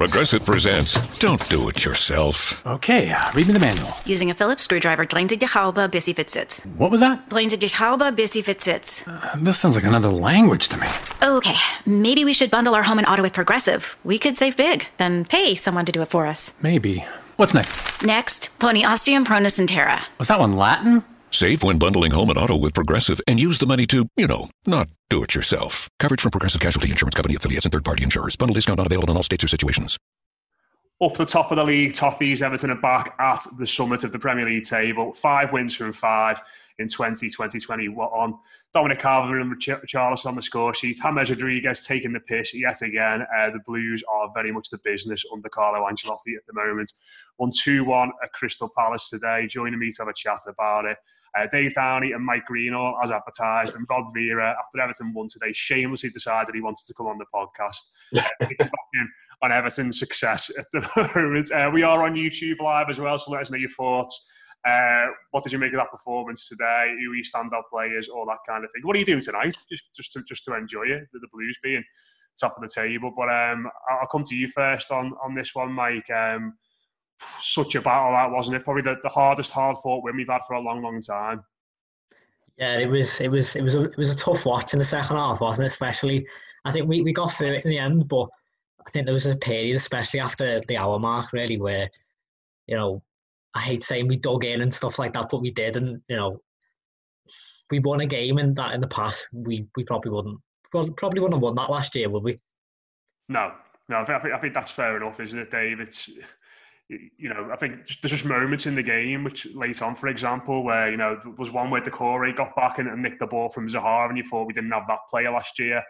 Progressive presents Don't Do It Yourself. Okay, uh, read me the manual. Using a Phillips screwdriver, drain de haalba bis if it sits. What was that? Drain de haalba bis if it sits. Uh, this sounds like another language to me. Okay, maybe we should bundle our home and auto with Progressive. We could save big, then pay someone to do it for us. Maybe. What's next? Next, pony osteum pronus and terra. Was that one Latin? Save when bundling home and auto with Progressive and use the money to, you know, not do it yourself. Coverage from Progressive Casualty Insurance Company affiliates and third party insurers. Bundle discount not available in all states or situations. Up the top of the league, Toffees, Everton are back at the summit of the Premier League table. Five wins from five in 2020 on. Dominic Calvert and Charles on the score sheet. James Rodriguez taking the piss yet again. Uh, the Blues are very much the business under Carlo Ancelotti at the moment. 1 2 1 at Crystal Palace today. Joining me to have a chat about it. Uh, Dave Downey and Mike Greenall, as advertised, and Rob Vera, after Everton won today, shamelessly decided he wanted to come on the podcast. Uh, on Everton's success at the moment. Uh, we are on YouTube live as well, so let us know your thoughts. Uh, what did you make of that performance today? Who are your standout players? All that kind of thing. What are you doing tonight? Just, just to, just to enjoy it, the, the Blues being top of the table. But um, I'll come to you first on on this one, Mike. Um, such a battle that wasn't it? Probably the, the hardest hard fought win we've had for a long, long time. Yeah, it was. It was. It was. A, it was a tough watch in the second half, wasn't it? Especially, I think we, we got through it in the end, but I think there was a period, especially after the hour mark, really, where you know I hate saying we dug in and stuff like that, but we did, and you know we won a game in that in the past. We we probably wouldn't probably wouldn't have won that last year, would we? No, no. I think, I think that's fair enough, isn't it, Dave? It's you know, I think there's just moments in the game, which late on, for example, where, you know, there was one where Doucouré got back and, and nicked the ball from Zaha and you thought we didn't have that player last year.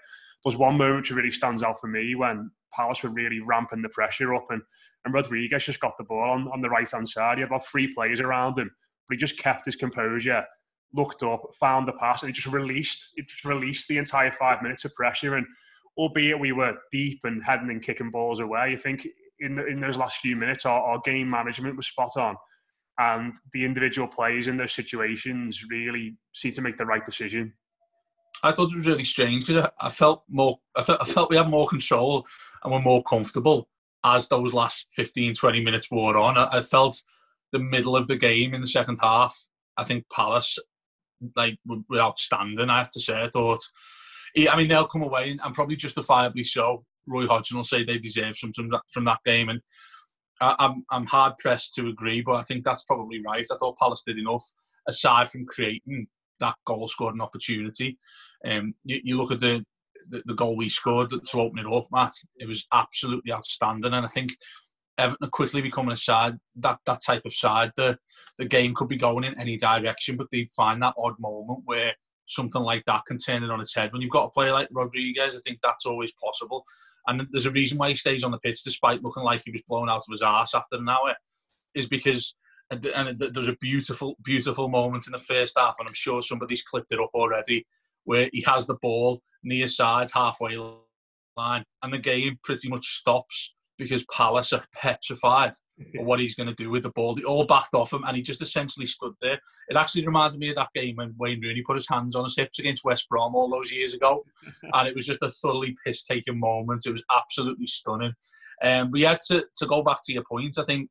There's one moment which really stands out for me when Palace were really ramping the pressure up and, and Rodriguez just got the ball on, on the right hand side. He had about three players around him, but he just kept his composure, looked up, found the pass, and he just released it just released the entire five minutes of pressure. And albeit we were deep and heading and kicking balls away, I think in the, in those last few minutes, our, our game management was spot on, and the individual players in those situations really seem to make the right decision. I thought it was really strange because I, I, felt more. I, th- I felt we had more control and were more comfortable as those last 15, 20 minutes wore on. I, I felt the middle of the game in the second half. I think Palace, like, were outstanding. I have to say. I thought. I mean, they'll come away and probably justifiably so Roy Hodgson will say they deserve something from that game, and I, I'm I'm hard pressed to agree, but I think that's probably right. I thought Palace did enough aside from creating that goal scoring opportunity. Um, you, you look at the, the, the goal we scored to open it up, Matt. It was absolutely outstanding, and I think Everton are quickly becoming a side that that type of side. The the game could be going in any direction, but they find that odd moment where something like that can turn it on its head. When you've got a player like Rodriguez, I think that's always possible. And there's a reason why he stays on the pitch despite looking like he was blown out of his ass after an hour, is because and there was a beautiful, beautiful moment in the first half, and I'm sure somebody's clipped it up already, where he has the ball near side halfway line, and the game pretty much stops because Palace are petrified or what he's going to do with the ball. They all backed off him, and he just essentially stood there. It actually reminded me of that game when Wayne Rooney put his hands on his hips against West Brom all those years ago, and it was just a thoroughly piss-taking moment. It was absolutely stunning. Um, but yeah, to, to go back to your point, I think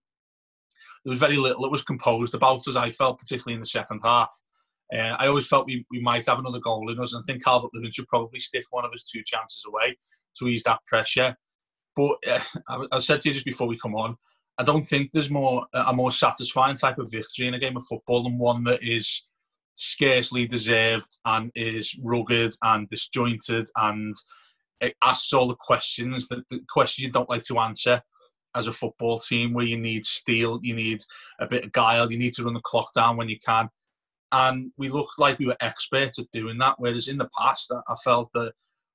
there was very little that was composed about us, I felt, particularly in the second half. Uh, I always felt we, we might have another goal in us, and I think Calvert Lewin should probably stick one of his two chances away to ease that pressure. But uh, I, I said to you just before we come on, I don't think there's more a more satisfying type of victory in a game of football than one that is scarcely deserved and is rugged and disjointed and it asks all the questions that the questions you don't like to answer as a football team where you need steel, you need a bit of guile, you need to run the clock down when you can. And we looked like we were experts at doing that, whereas in the past I felt that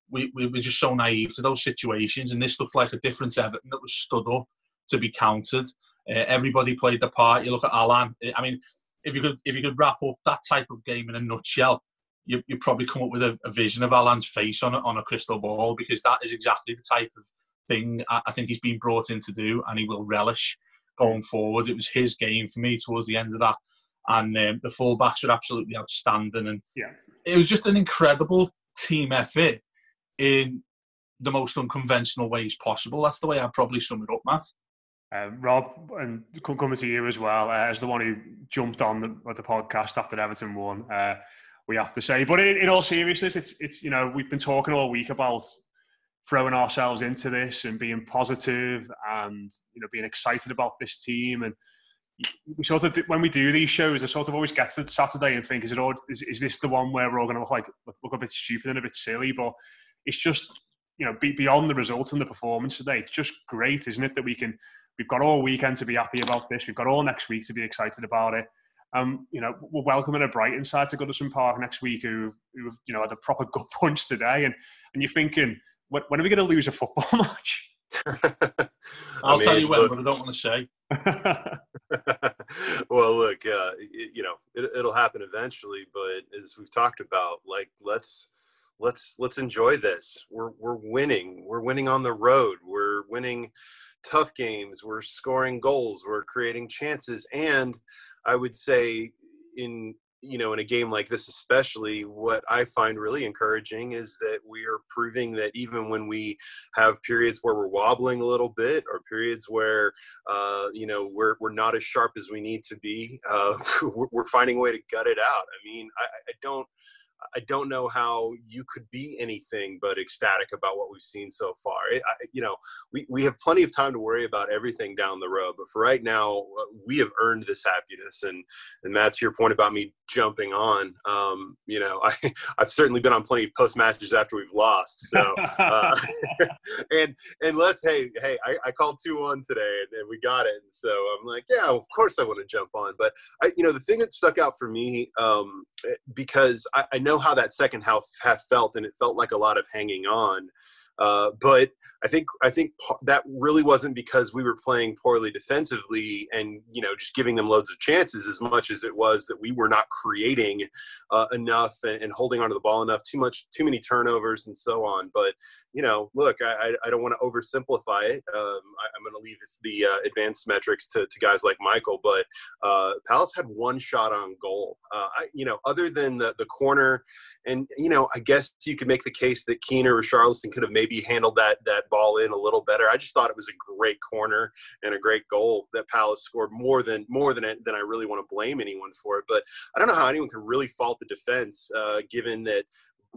we, we were just so naive to those situations, and this looked like a different Everton that was stood up to be countered. Uh, everybody played the part. You look at Allan. I mean, if you could if you could wrap up that type of game in a nutshell, you you probably come up with a, a vision of Allan's face on a, on a crystal ball because that is exactly the type of thing I, think he's been brought in to do, and he will relish going forward. It was his game for me towards the end of that, and um, the fullbacks were absolutely outstanding, and yeah. it was just an incredible team effort in the most unconventional ways possible. That's the way I'd probably sum it up, Matt. Uh, Rob, and coming to you as well, uh, as the one who jumped on the, the podcast after Everton won, uh, we have to say. But in, in, all seriousness, it's it's you know we've been talking all week about throwing ourselves into this and being positive and you know being excited about this team and we sort of when we do these shows, I sort of always get to Saturday and think, is it all is, is this the one where we're all going to look like look a bit stupid and a bit silly? But it's just you know beyond the result and the performance today. It's just great, isn't it, that we can we've got all weekend to be happy about this. We've got all next week to be excited about it. Um, you know, we're welcoming a Brighton side to Goodison Park next week who, who you know had a proper gut punch today, and and you're thinking, when, when are we going to lose a football match? I'll mean, tell you when, look, but I don't want to say. well, look, uh, you know, it, it'll happen eventually, but as we've talked about, like let's let's let's enjoy this. We're we're winning. We're winning on the road. We're winning tough games. We're scoring goals. We're creating chances. And I would say in you know in a game like this especially what i find really encouraging is that we are proving that even when we have periods where we're wobbling a little bit or periods where uh, you know we're, we're not as sharp as we need to be uh, we're finding a way to gut it out. I mean I, I don't I don't know how you could be anything but ecstatic about what we've seen so far. I, you know, we, we have plenty of time to worry about everything down the road, but for right now, uh, we have earned this happiness. And and Matt, to your point about me jumping on, um, you know, I I've certainly been on plenty of post matches after we've lost. So uh, and unless hey hey, I, I called two one today and, and, we got it, and so I'm like, yeah, of course I want to jump on. But I, you know, the thing that stuck out for me um, eh, because I, I know how that second half, half felt, and it felt like a lot of hanging on. Uh, but I think I think that really wasn't because we were playing poorly defensively and you know just giving them loads of chances as much as it was that we were not creating uh, enough and, and, holding onto the ball enough. Too much, too many turnovers and so on. But you know, look, I, I don't want to oversimplify it. Um, I, am going to leave the uh, advanced metrics to, to, guys like Michael. But uh, Palace had one shot on goal. Uh, I, you know, other than the the corner, and you know, I guess you could make the case that Keener or Charleston could have maybe handled that that ball in a little better. I just thought it was a great corner and a great goal that Palace scored more than more than than I really want to blame anyone for it. But I don't know how anyone can really fault the defense, uh, given that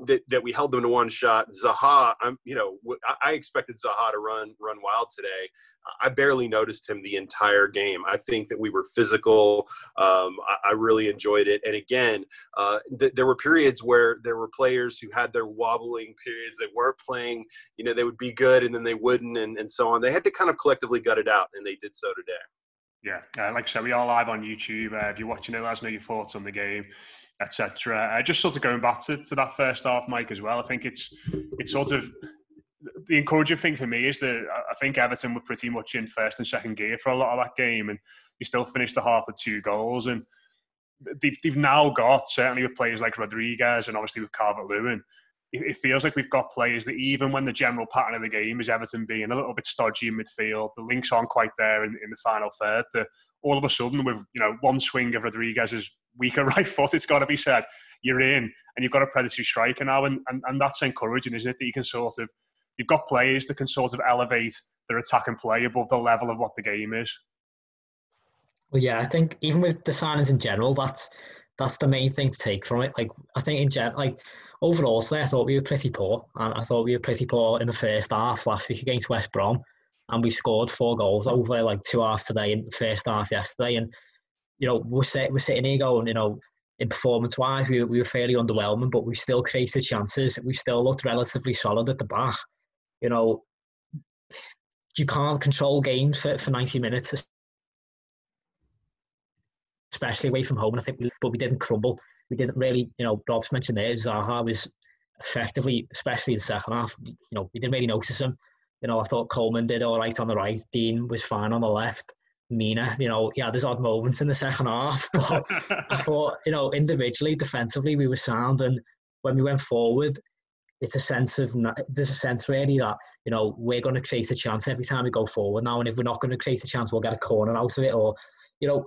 that, that we held them to one shot. Zaha, I'm you know I expected Zaha to run run wild today. I barely noticed him the entire game. I think that we were physical. Um, I, I, really enjoyed it. And again, uh, th- there were periods where there were players who had their wobbling periods. They weren't playing. You know, they would be good and then they wouldn't, and, and so on. They had to kind of collectively gut it out, and they did so today. Yeah, uh, like I said, we are live on YouTube. Uh, if you're watching it, let us know your thoughts on the game etc. Uh, just sort of going back to, to that first half, Mike, as well. I think it's it's sort of the encouraging thing for me is that I think Everton were pretty much in first and second gear for a lot of that game, and you still finished the half with two goals. And they've they've now got certainly with players like Rodriguez and obviously with Calvert Lewin, it, feels like we've got players that even when the general pattern of the game is Everton being a little bit stodgy in midfield, the links aren't quite there in, in the final third. The, all of a sudden, with you know one swing of Rodriguez's weaker right foot, it's got to be said, you're in, and you've got a predatory striker now, and, and, and that's encouraging, isn't it? That you can sort of you've got players that can sort of elevate their attack and play above the level of what the game is. Well, yeah, I think even with the signings in general, that's that's the main thing to take from it. Like I think in general, like overall, so I thought we were pretty poor, and I thought we were pretty poor in the first half last week against West Brom, and we scored four goals over like two halves today in the first half yesterday, and you know we're sit, we're sitting here going, you know, in performance wise, we, we were fairly underwhelming, but we still created chances. We still looked relatively solid at the back. You know, you can't control games for, for 90 minutes, especially away from home. And I think, we, but we didn't crumble. We didn't really, you know, Rob's mentioned there, Zaha was effectively, especially in the second half, you know, we didn't really notice him. You know, I thought Coleman did all right on the right. Digne was fine on the left. Mina, you know, yeah, there's odd moments in the second half. But I thought, you know, individually, defensively, we were sound. And when we went forward, it's a sense of there's a sense really that you know we're going to create a chance every time we go forward now, and if we're not going to create a chance, we'll get a corner out of it, or you know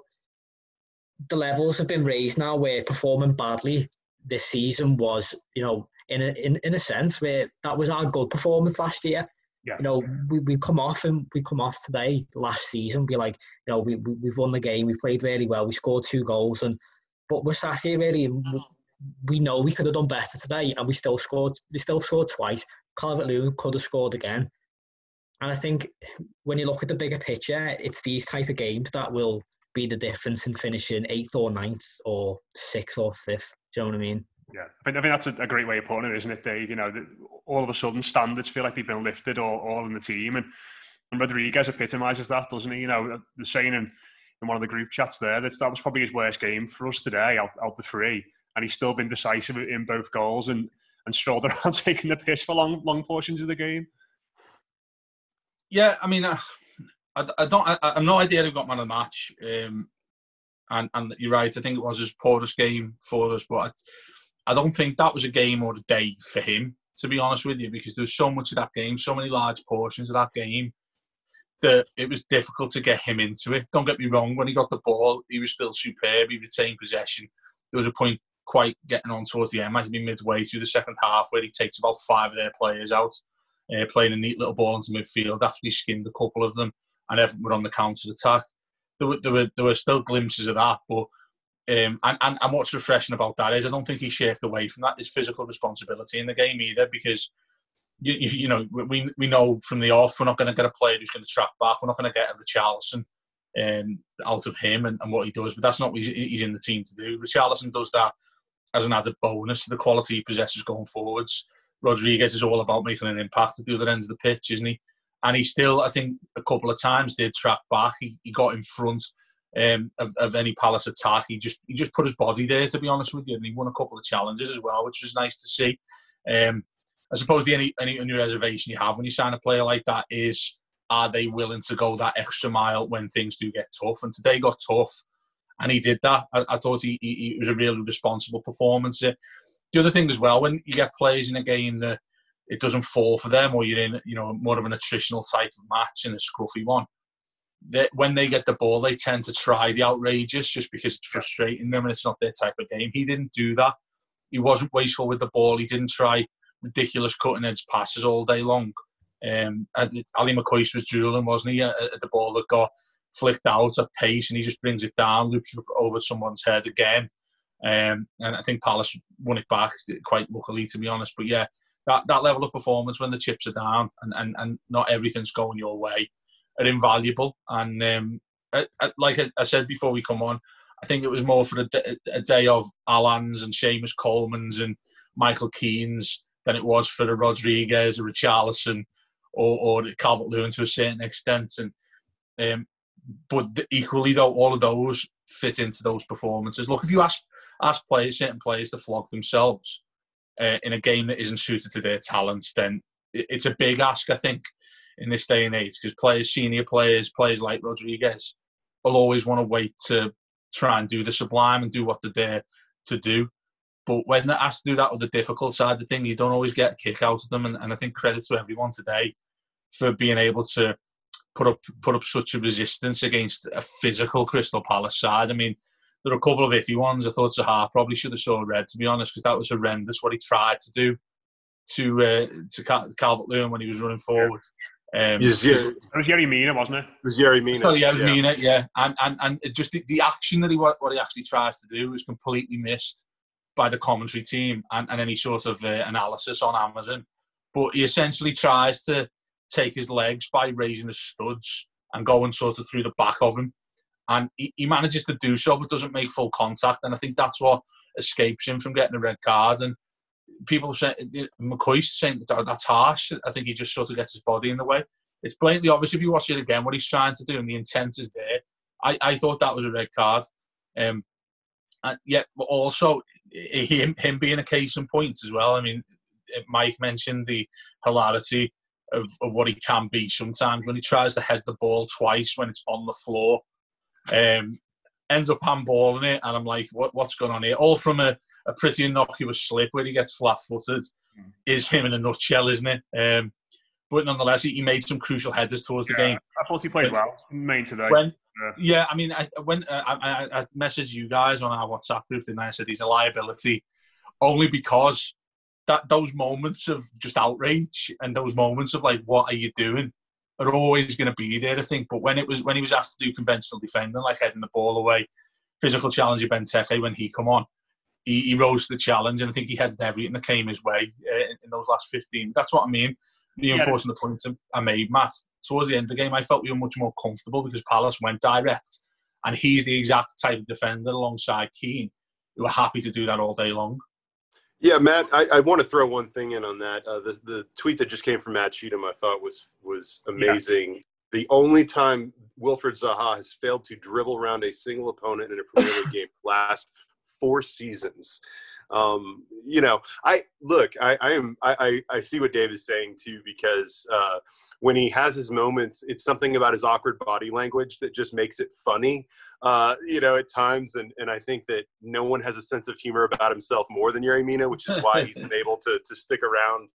the levels have been raised now where performing badly this season was, you know, in a, in, in a sense where that was our good performance last year. Yeah. You know, we, we come off and we come off today last season, be like, you know, we, we, we've won the game, we played really well, we scored two goals, and but we're sat here really, and we, we know we could have done better today, and we still scored. We still scored twice. Calvert Lewin could have scored again, and I think when you look at the bigger picture, it's these type of games that will be the difference in finishing eighth or ninth or sixth or fifth. Do you know what I mean? Yeah, I think, I think that's a, a great way of putting it, isn't it, Dave? You know, the, all of a sudden standards feel like they've been lifted all, all in the team, and, and Rodriguez epitomises that, doesn't he? You know, the saying in, in one of the group chats there that that was probably his worst game for us today out, out the three, and he's still been decisive in both goals and and strolled around taking the piss for long long portions of the game. Yeah, I mean, uh, I, I don't. I, I have no idea who got man of the match. Um, and and you're right. I think it was his poorest game for us, but I, I don't think that was a game or a day for him. To be honest with you, because there was so much of that game, so many large portions of that game, that it was difficult to get him into it. Don't get me wrong. When he got the ball, he was still superb. He retained possession. There was a point quite getting on towards the end, might have been midway through the second half, where he takes about five of their players out, uh, playing a neat little ball into midfield after he skinned a couple of them and everyone were on the counter attack. There were, there were there were still glimpses of that, but um, and, and, and what's refreshing about that is I don't think he shirked away from that. His physical responsibility in the game either, because you, you, you know we we know from the off we're not going to get a player who's going to track back. We're not going to get a Richarlison um, out of him and, and what he does, but that's not what he's, he's in the team to do. Richarlison does that as an added bonus to the quality he possesses going forwards. Rodriguez is all about making an impact at the other end of the pitch, isn't he? And he still, I think, a couple of times did track back. He, he got in front um, of, of, any Palace attack. He just he just put his body there, to be honest with you, and he won a couple of challenges as well, which was nice to see. Um, I suppose the any, any any reservation you have when you sign a player like that is are they willing to go that extra mile when things do get tough? And today got tough, and he did that. I, I thought he, he, he was a really responsible performance. The other thing as well, when you get players in a game that it doesn't fall for them, or you're in you know more of an attritional type of match in a scruffy one. That when they get the ball, they tend to try the outrageous just because it's frustrating them and it's not their type of game. He didn't do that. He wasn't wasteful with the ball. He didn't try ridiculous cutting edge passes all day long. Um, Ally McCoist was drooling, wasn't he, at, the ball that got flicked out at pace, and he just brings it down, loops over someone's head again. Um, and I think Palace won it back quite luckily, to be honest. But yeah, that, that level of performance when the chips are down and, and, and not everything's going your way are invaluable. And um, I, I, like I, I, said before we come on, I think it was more for a, a day of Allans and Seamus Coleman's and Michael Keane's than it was for the Rodriguez or Richarlison or, or Calvert Lewin to a certain extent. And um, but equally though, all of those fit into those performances. Look, if you ask ask players, certain players to flog themselves, uh, in a game that isn't suited to their talents, then it's a big ask, I think, in this day and age, because players, senior players, players like Rodriguez, will always want to wait to try and do the sublime and do what they're there to do. But when they're asked to do that with the difficult side of the thing, you don't always get a kick out of them. And, and I think credit to everyone today for being able to put up put up such a resistance against a physical Crystal Palace side. I mean, there are a couple of iffy ones. I thought Zaha probably should have saw red, to be honest, because that was horrendous what he tried to do to uh, to Calvert Lewin when he was running forward. Um, it was, it was Yerry Mina, wasn't it? It was Yerry Mina. Sorry, yeah, yeah. Mina, yeah. And and and just the, the action that he what, what he actually tries to do is completely missed by the commentary team and, and any sort of uh, analysis on Amazon. But he essentially tries to take his legs by raising the studs and going sort of through the back of him. And he, he manages to do so, but doesn't make full contact. And I think that's what escapes him from getting a red card. And people say McCoy's saying that that's harsh. I think he just sort of gets his body in the way. It's blatantly obvious if you watch it again what he's trying to do and the intent is there. I, I thought that was a red card. Um, and yet, but also him, him being a case in point as well. I mean, Mike mentioned the hilarity of, of, what he can be sometimes when he tries to head the ball twice when it's on the floor. Um, ends up handballing it, and I'm like, what, what's going on here? All from a, a pretty innocuous slip where he gets flat footed mm. is him in a nutshell, isn't it? Um, but nonetheless, he, he, made some crucial headers towards yeah, the game. I thought he played well, main today. When, yeah. yeah, I mean, I, when uh, I, I, I messaged you guys on our WhatsApp group, and I said he's a liability only because that those moments of just outrage and those moments of like, what are you doing? Are always going to be there, I think. But when it was when he was asked to do conventional defending, like heading the ball away, physical challenge of Benteke when he come on, he, he rose to the challenge, and I think he had everything that came his way uh, in, in, those last 15. That's what I mean. Reinforcing yeah. the point I made, Matt. Towards the end of the game, I felt we were much more comfortable because Palace went direct, and he's the exact type of defender alongside Keane who are happy to do that all day long. Yeah, Matt, I, I, want to throw one thing in on that. Uh, the, the tweet that just came from Matt Cheatham, I thought was was amazing. Yeah. The only time Wilfried Zaha has failed to dribble around a single opponent in a Premier League game last four seasons. Um, you know, I look, I, I am, I, I, see what Dave is saying too, because uh, when he has his moments, it's something about his awkward body language that just makes it funny, uh, you know, at times. And, and I think that no one has a sense of humor about himself more than Yerry Mina, which is why he's been able to, to stick around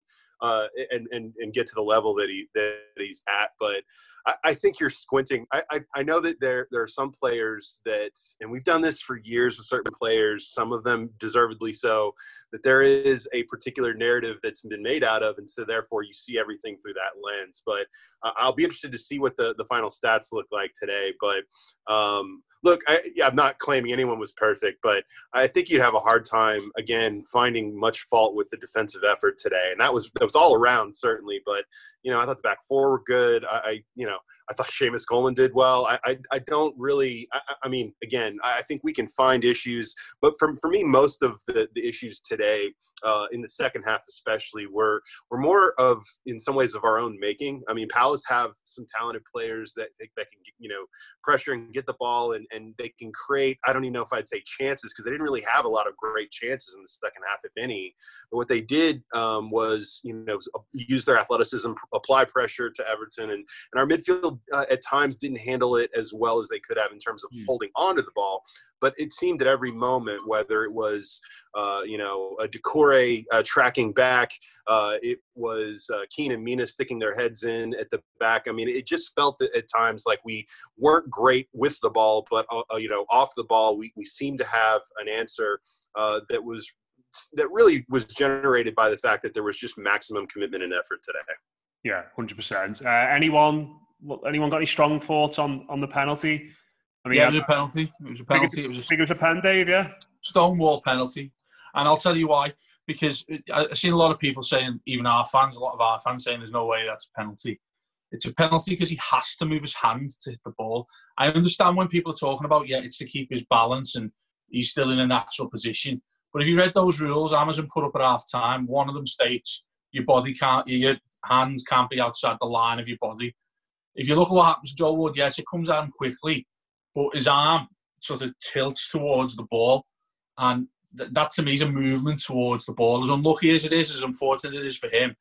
uh, and, and, and get to the level that he that he's at. But I, I think you're squinting. I, I, I, know that there there are some players that, and we've done this for years with certain players, some of them deservedly so, that there is a particular narrative that's been made out of, and so therefore you see everything through that lens. But uh, I'll be interested to see what the the final stats look like today. But um, look, I, yeah, I'm not claiming anyone was perfect, but I think you'd have a hard time again finding much fault with the defensive effort today, and that was that was all around certainly. But you know, I thought the back four were good. I, I you know, I thought Seamus Coleman did well. I, I, I don't really. I, I, mean, again, I think we can find issues, but for for me, most of the the issues today uh, in the second half, especially, were were more of in some ways of our own making. I mean, Palace have some talented players that that can you know pressure and get the ball, and and they can create. I don't even know if I'd say chances because they didn't really have a lot of great chances in the second half, if any. But what they did um, was you know use their athleticism, apply pressure to Everton, and and our midfield uh, at times didn't handle it as well as they could have in terms of mm. holding on to the ball. But it seemed at every moment, whether it was uh, you know a Doucouré uh, tracking back, uh, it was uh, Keane and Mina sticking their heads in at the back. I mean, it just felt at, times like we weren't great with the ball, but uh, uh, you know off the ball, we we seemed to have an answer uh, that was that really was generated by the fact that there was just maximum commitment and effort today. Yeah, hundred percent. Anyone anyone got any strong thoughts on on the penalty? I mean, yeah, it was a penalty. It was a penalty. It was a, think it was a pen, Dave. Yeah, stonewall penalty, and I'll tell you why. Because I've seen a lot of people saying, even our fans, a lot of our fans saying, "There's no way that's a penalty." It's a penalty because he has to move his hands to hit the ball. I understand when people are talking about, yeah, it's to keep his balance and he's still in a natural position. But if you read those rules, Amazon put up at half time, one of them states your body can't, your hands can't be outside the line of your body. If you look at what happens to Joel Ward, yes, it comes him quickly, but his arm sort of tilts towards the ball, and th- that to me is a movement towards the ball. As unlucky as it is, as unfortunate it is for him,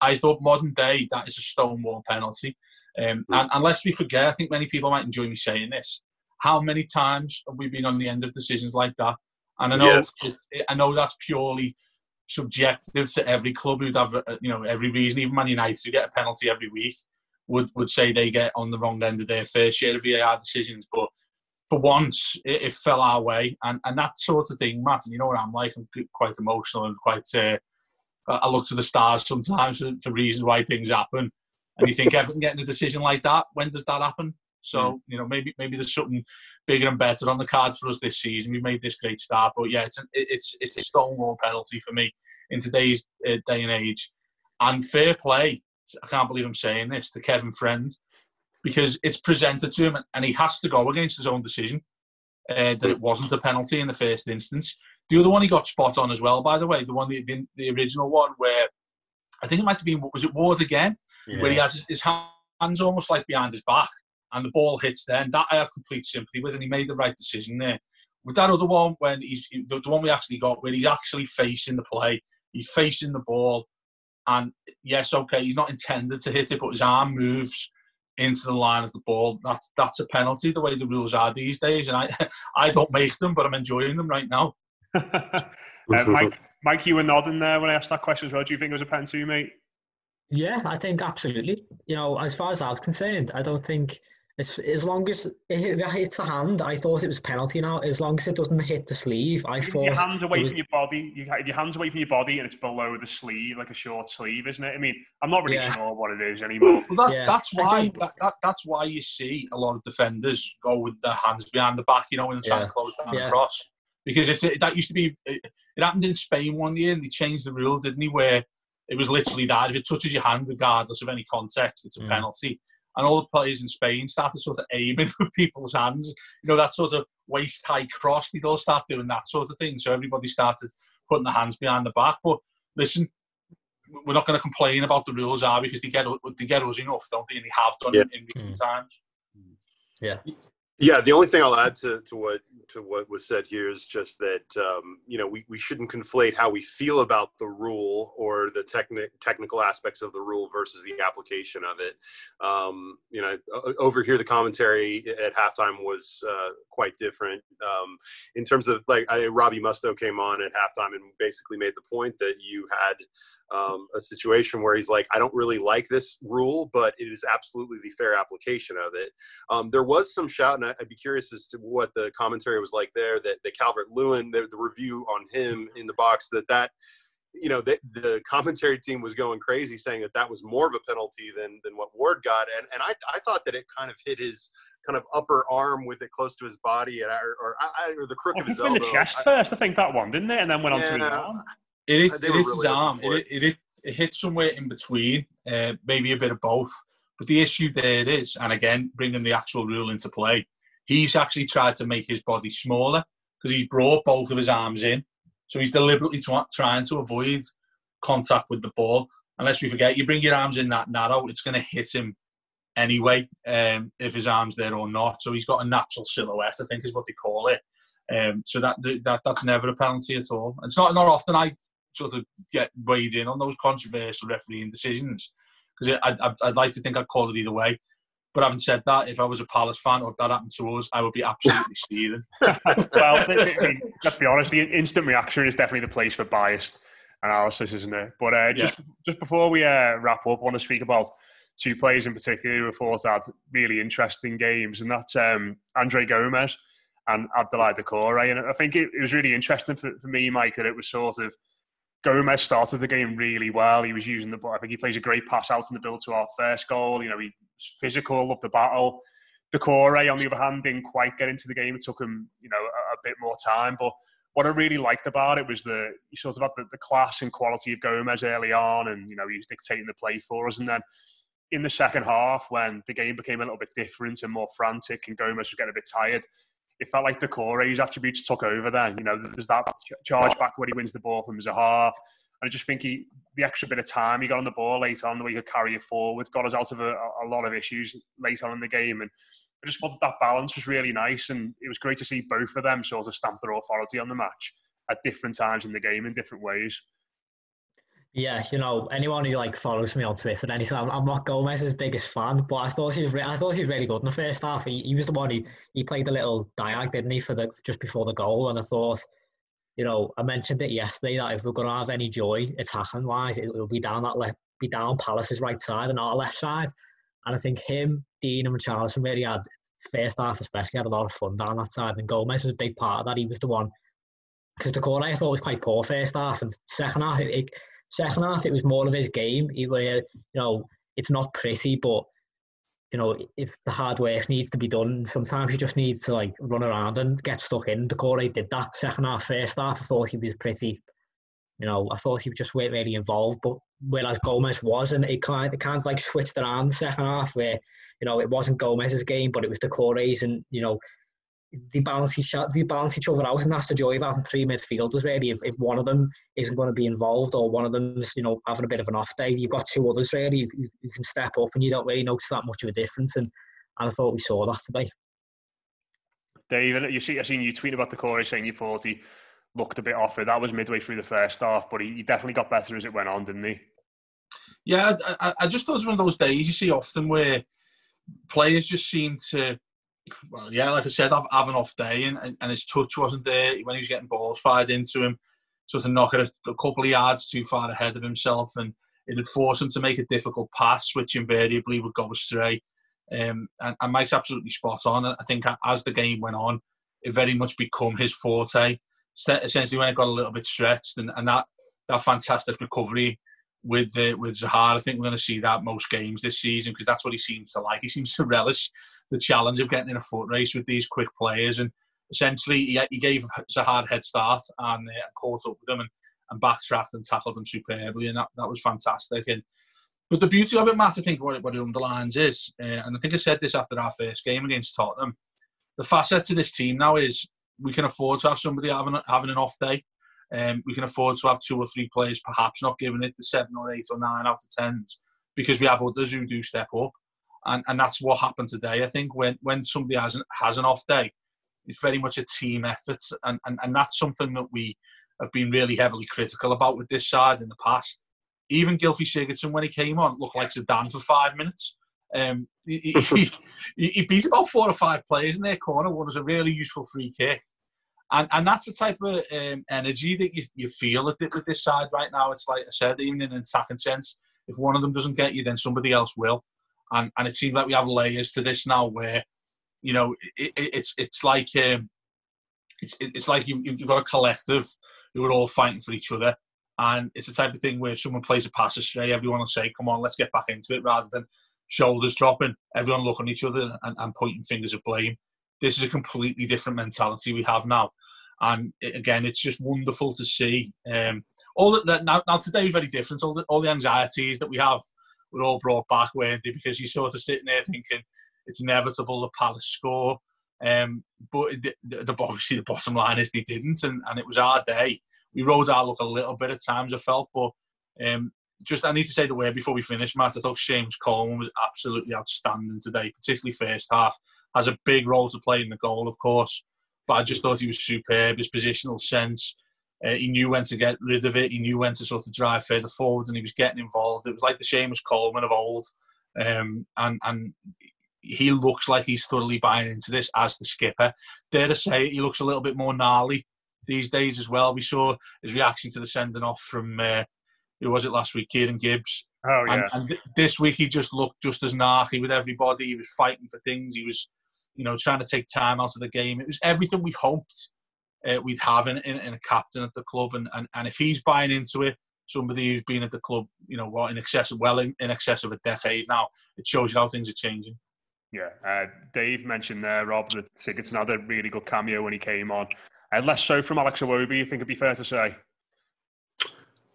I thought modern day that is a stonewall penalty. Um, and, and let's we forget, I think many people might enjoy me saying this. How many times have we been on the end of decisions like that? And I know Yes. it, I know that's purely subjective to every club who'd have you know every reason. Even Man United who get a penalty every week would would say they get on the wrong end of their fair share of VAR decisions, but. For once, it, it fell our way, and, and that sort of thing, Matt. And you know what I'm like. I'm quite emotional and quite. Uh, I look to the stars sometimes for, for reasons why things happen. And you think Everton getting a decision like that, when does that happen? So you know maybe maybe there's something bigger and better on the cards for us this season. We've made this great start, but yeah, it's a, it's it's a stonewall penalty for me in today's uh, day and age. And fair play, I can't believe I'm saying this to Kevin Friend because it's presented to him and he has to go against his own decision uh, that it wasn't a penalty in the first instance. The other one he got spot on as well, by the way, the one the, the, the original one where I think it might have been was it Ward again, where he has his, hands almost like behind his back and the ball hits there, and that I have complete sympathy with, and he made the right decision there. With that other one, when he's the one we actually got, where he's actually facing the play, he's facing the ball, and yes, okay, he's not intended to hit it, but his arm moves into the line of the ball. That's that's a penalty. The way the rules are these days, and I I don't make them, but I'm enjoying them right now. Uh, Mike, Mike, you were nodding there when I asked that question as well. Do you think it was a penalty, mate? Yeah, I think absolutely. You know, as far as I was concerned, I don't think as as long as it it hits the hand, I thought it was penalty. Now, as long as it doesn't hit the sleeve, I If thought your hands away was- from your body, you have your hands away from your body, and it's below the sleeve, like a short sleeve, isn't it? I mean, I'm not really Yeah. sure what it is anymore. Well, that, Yeah, that's why that, that, that's why you see a lot of defenders go with their hands behind the back, you know, when they're trying Yeah. to close down Yeah. the cross. Because it's that used to be it, it happened in Spain one year, and they changed the rule, didn't they? Where it was literally that if it touches your hand, regardless of any context, it's a Mm. penalty. And all the players in Spain started sort of aiming for people's hands. You know, that sort of waist high cross. They'd all start doing that sort of thing. So everybody started putting their hands behind the back. But listen, we're not going to complain about the rules, are we? Because they get they get us enough, don't they? And they have done Yeah. in, in recent mm. times. yeah, Yeah, the only thing I'll add to, to what to what was said here is just that um, you know we, we shouldn't conflate how we feel about the rule or the techni- technical aspects of the rule versus the application of it. Um, you know, over here the commentary at halftime was uh, quite different um, in terms of like I, Robbie Mustoe came on at halftime and basically made the point that you had um, a situation where he's like, I don't really like this rule, but it is absolutely the fair application of it. Um, there was some shout, and I- I'd be curious as to what the commentary was like there. That, that Calvert Lewin, the, the review on him in the box, that that you know the, the commentary team was going crazy, saying that that was more of a penalty than than what Ward got, and and I I thought that it kind of hit his kind of upper arm with it close to his body, and or or, I, or the crook Oh, of his been elbow. the chest I- first, I think that one, didn't it? And then went on to his arm. It is, it is really his arm. It, it, it, it hits somewhere in between, uh, maybe a bit of both. But the issue there is, and again, bringing the actual rule into play, he's actually tried to make his body smaller because he's brought both of his arms in. So he's deliberately trying to avoid contact with the ball. Unless we forget, you bring your arms in that narrow, it's going to hit him anyway, um, if his arm's there or not. So he's got a natural silhouette, I think is what they call it. Um, so that, that that's never a penalty at all. It's not not often I sort of get weighed in on those controversial refereeing decisions because I'd, I'd, I'd like to think I'd call it either way. But having said that, if I was a Palace fan or if that happened to us, I would be absolutely seething. well, th- th- I mean, let's be honest. The instant reaction is definitely the place for biased analysis, isn't it? But uh, just just before we uh, wrap up, I want to speak about two players in particular who I thought had really interesting games, and that's um, Andre Gomes and Abdoulaye Doucouré. And I think it, it was really interesting for, for me, Mike, that it was sort of Gomes started the game really well. He was using the ball. I think he plays a great pass out in the build to our first goal. You know, he's physical, loved the battle. Doucouré, on the other hand, didn't quite get into the game. It took him, you know, a, a bit more time. But what I really liked about it was the you sort of had the, the class and quality of Gomes early on, and you know, he was dictating the play for us. And then in the second half, when the game became a little bit different and more frantic, and Gomes was getting a bit tired, it felt like Doucouré's attributes took over there. You know, there's that charge back where he wins the ball from Zaha. And I just think he, the extra bit of time he got on the ball later on, the way he could carry it forward, got us out of a, a lot of issues late on in the game. And I just thought that, that balance was really nice. And it was great to see both of them sort of stamp their authority on the match at different times in the game in different ways. Yeah, you know, anyone who like follows me on Twitter, and anything, I'm, I'm not Gomes's biggest fan, but I thought he was, re- I thought he was really good in the first half. He, he was the one who he played a little diag, didn't he, for the just before the goal, and I thought you know, I mentioned it yesterday that if we're to have any joy attacking wise, it will be down that left, be down Palace's right side and our left side. And I think him, Digne, and Richarlison really had first half especially had a lot of fun down that side. And Gomes was a big part of that. He was the one because the corner I thought was quite poor first half and second half. It, it, second half it was more of his game. He, where you know it's not pretty, but you know, if the hard work needs to be done, sometimes you just need to like run around and get stuck in. Doucouré did that second half, first half. I thought he was pretty, you know, I thought he just just really involved. But whereas Gomes was, and it kind of, it kind of like switched around the second half where, you know, it wasn't Gomes's game, but it was Doucouré's, and you know, they balance each they balance each other out, and that's the joy of having three midfielders. Really, if, if one of them isn't going to be involved, or one of them's you know having a bit of an off day, you've got two others really you, you can step up, and you don't really notice that much of a difference. And, and I thought we saw that today. David, you see, I seen you tweet about Doucouré saying you thought he looked a bit off it. That was midway through the first half, but he, he definitely got better as it went on, didn't he? Yeah, I, I just thought it was one of those days you see often where players just seem to well, yeah, like I said, I've, have an off day, and, and his touch wasn't there when he was getting balls fired into him. So to knock it a, a couple of yards too far ahead of himself, and it would force him to make a difficult pass, which invariably would go astray. Um, and, and Mike's absolutely spot on. I think as the game went on, it very much become his forte. Essentially, when it got a little bit stretched, and, and that that fantastic recovery with the, with Zaha. I think we're going to see that most games this season because that's what he seems to like. He seems to relish the challenge of getting in a foot race with these quick players, and essentially he, he gave Zaha a head start and uh, caught up with them and, and backtracked and tackled them superbly, and that, that was fantastic. And but the beauty of it, Matt, I think what it, what it underlines is, uh, and I think I said this after our first game against Tottenham, the facet to this team now is we can afford to have somebody having having an off day. Um, we can afford to have two or three players perhaps not giving it the seven or eight or nine out of tens because we have others who do step up. And, and that's what happened today. I think when, when somebody has an, has an off day, it's very much a team effort. And, and, and that's something that we have been really heavily critical about with this side in the past. Even Gylfi Sigurdsson, when he came on, looked like Zidane for five minutes. Um, he, he, he, beat about four or five players in their corner. One was a really useful free kick and and that's the type of um, energy that you, you feel with this side right now. It's like I said, even in an attacking sense, if one of them doesn't get you, then somebody else will. And and it seems like we have layers to this now, where you know it, it, it's it's like um, it's it's like you've, you've got a collective who are all fighting for each other, and it's the type of thing where if someone plays a pass astray, everyone will say, "Come on, let's get back into it," rather than shoulders dropping, everyone looking at each other and, and pointing fingers of blame this is a completely different mentality we have now. And again, it's just wonderful to see. Um, all that now, now today is very different. All the, all the anxieties that we have were all brought back, weren't they? Because you're sort of sitting there thinking it's inevitable the Palace score. Um, but the, the, obviously the bottom line is they didn't, and, and it was our day. We rode our luck a little bit at times, I felt, but um, just I need to say the word before we finish, Matt. I thought Seamus Coleman was absolutely outstanding today, particularly first half has a big role to play in the goal, of course. But I just thought he was superb. His positional sense, uh, he knew when to get rid of it. He knew when to sort of drive further forward, and he was getting involved. It was like the Seamus Coleman of old, um, and and he looks like he's thoroughly buying into this as the skipper. Dare to say, he looks a little bit more gnarly these days as well. We saw his reaction to the sending off from uh, who was it last week, Kieran Gibbs. Oh yeah. And, and, this week he just looked just as gnarly with everybody. He was fighting for things. He was you know, trying to take time out of the game. It was everything we hoped uh, we'd have in, in, in, a captain at the club. And, and, and if he's buying into it, somebody who's been at the club, you know, what in excess of, well in, in excess of a decade now, it shows you how things are changing. Yeah, uh, Dave mentioned there, Rob, that Sigurdsson had a really good cameo when he came on. Uh, less so from Alex Iwobi, you think it'd be fair to say?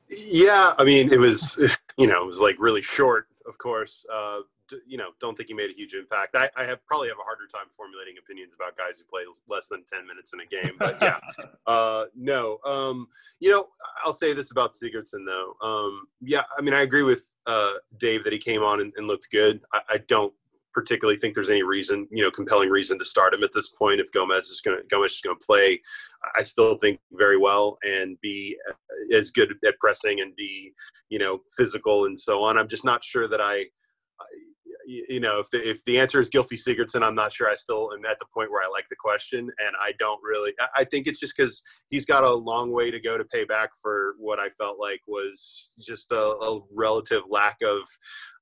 Yeah, I mean, it was, you know, it was like really short, of course. Uh, you know, don't think he made a huge impact. I, I have probably have a harder time formulating opinions about guys who play less than 10 minutes in a game. But yeah, uh, no. Um, you know, I'll say this about Sigurdsson, though. Um, yeah, I mean, I agree with uh, Dave that he came on and, and looked good. I, I, don't particularly think there's any reason, you know, compelling reason to start him at this point. If Gomes is going to Gomes is going to play, I still think very well and be as good at pressing and be, you know, physical and so on. I'm just not sure that I you know, if the, if the answer is Gylfi Sigurdsson, I'm not sure I still am at the point where I like the question. And I don't really, I think it's just because he's got a long way to go to pay back for what I felt like was just a, a relative lack of,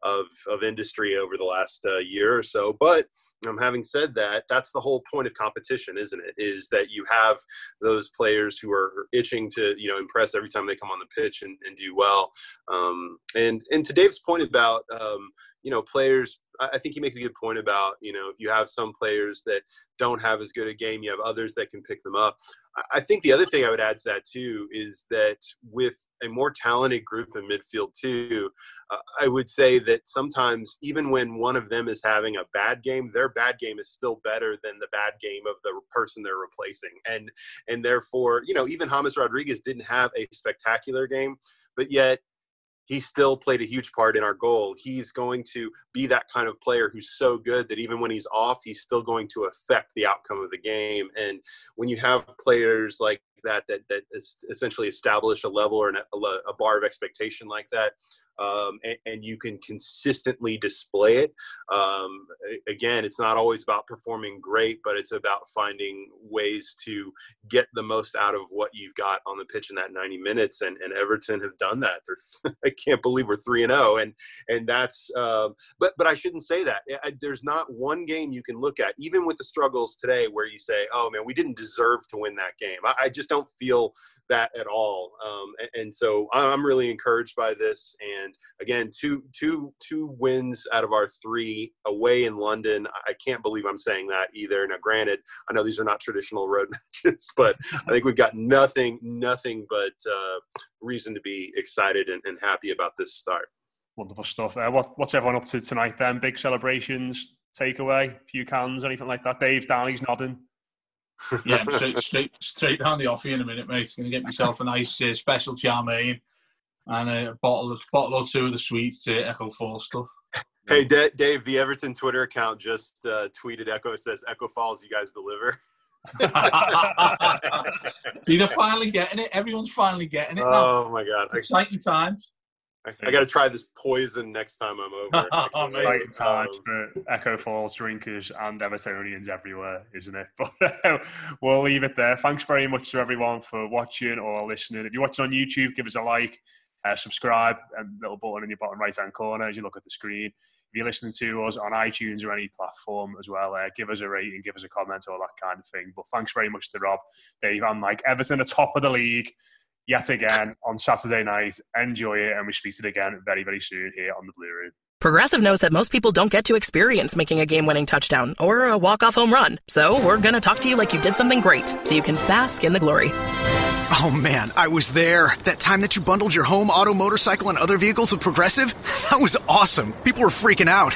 of, of industry over the last uh, year or so. But um, having said that, that's the whole point of competition, isn't it? Is that you have those players who are itching to, you know, impress every time they come on the pitch and, and do well. Um, and, and to Dave's point about, um, you know, players I think he makes a good point about you know you have some players that don't have as good a game, you have others that can pick them up. I think the other thing I would add to that too is that with a more talented group in midfield too, uh, I would say that sometimes even when one of them is having a bad game, their bad game is still better than the bad game of the person they're replacing, and and therefore you know even James Rodriguez didn't have a spectacular game, but yet he still played a huge part in our goal. He's going to be that kind of player who's so good that even when he's off, he's still going to affect the outcome of the game. And when you have players like that that that essentially establish a level or an, a, bar of expectation like that, um, and, and, you can consistently display it. Um, again, it's not always about performing great, but it's about finding ways to get the most out of what you've got on the pitch in that 90 minutes. And, and Everton have done that. I can't believe we're three and zero, oh, and and that's. Uh, but but I shouldn't say that. There's not one game you can look at, even with the struggles today, where you say, "Oh man, we didn't deserve to win that game." I, I just don't feel that at all. Um, and, and so I'm really encouraged by this and and again, two two two wins out of our three away in London. I can't believe I'm saying that either. Now, granted, I know these are not traditional road matches, but I think we've got nothing nothing but uh, reason to be excited and, and happy about this start. Wonderful stuff. Uh, what, what's everyone up to tonight then? Big celebrations, takeaway, few cans, anything like that? Dave Downey's nodding. Yeah, straight, straight, straight down the offie in a minute, mate. Going to get myself a nice uh, special charmaine and a bottle, bottle or two of the sweet uh, Echo Falls stuff. Hey, D- Dave, the Everton Twitter account just uh, tweeted Echo says Echo Falls, you guys deliver. See, they're finally getting it. Everyone's finally getting it. Now. Oh my god! It's exciting times. I, I got to try this poison next time I'm over. Amazing times for Echo Falls drinkers and Evertonians everywhere, isn't it? But uh, we'll leave it there. Thanks very much to everyone for watching or listening. If you're watching on YouTube, give us a like uh, subscribe, and little button in your bottom right hand corner as you look at the screen. If you're listening to us on iTunes or any platform as well, uh, give us a rating, give us a comment, all that kind of thing. But thanks very much to Rob, Dave, and Mike. Everton, the top of the league yet again on Saturday night. Enjoy it, and we speak to it again very, very soon here on the Blue Room. Progressive knows that most people don't get to experience making a game winning touchdown or a walk off home run. So we're going to talk to you like you did something great so you can bask in the glory. Oh man, I was there. That time that you bundled your home, auto, motorcycle, and other vehicles with Progressive? That was awesome. People were freaking out.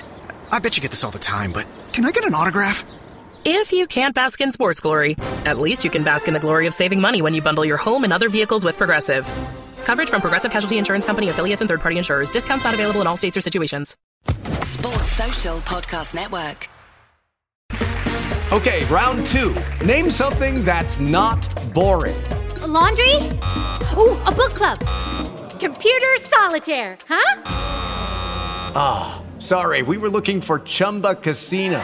I bet you get this all the time, but can I get an autograph? If you can't bask in sports glory, at least you can bask in the glory of saving money when you bundle your home and other vehicles with Progressive. Coverage from Progressive Casualty Insurance Company affiliates and third party insurers. Discounts not available in all states or situations. Sports Social Podcast Network. Okay, round two. Name something that's not boring a laundry? Ooh, a book club. Computer solitaire, huh? Ah, oh, sorry, we were looking for Chumba Casino.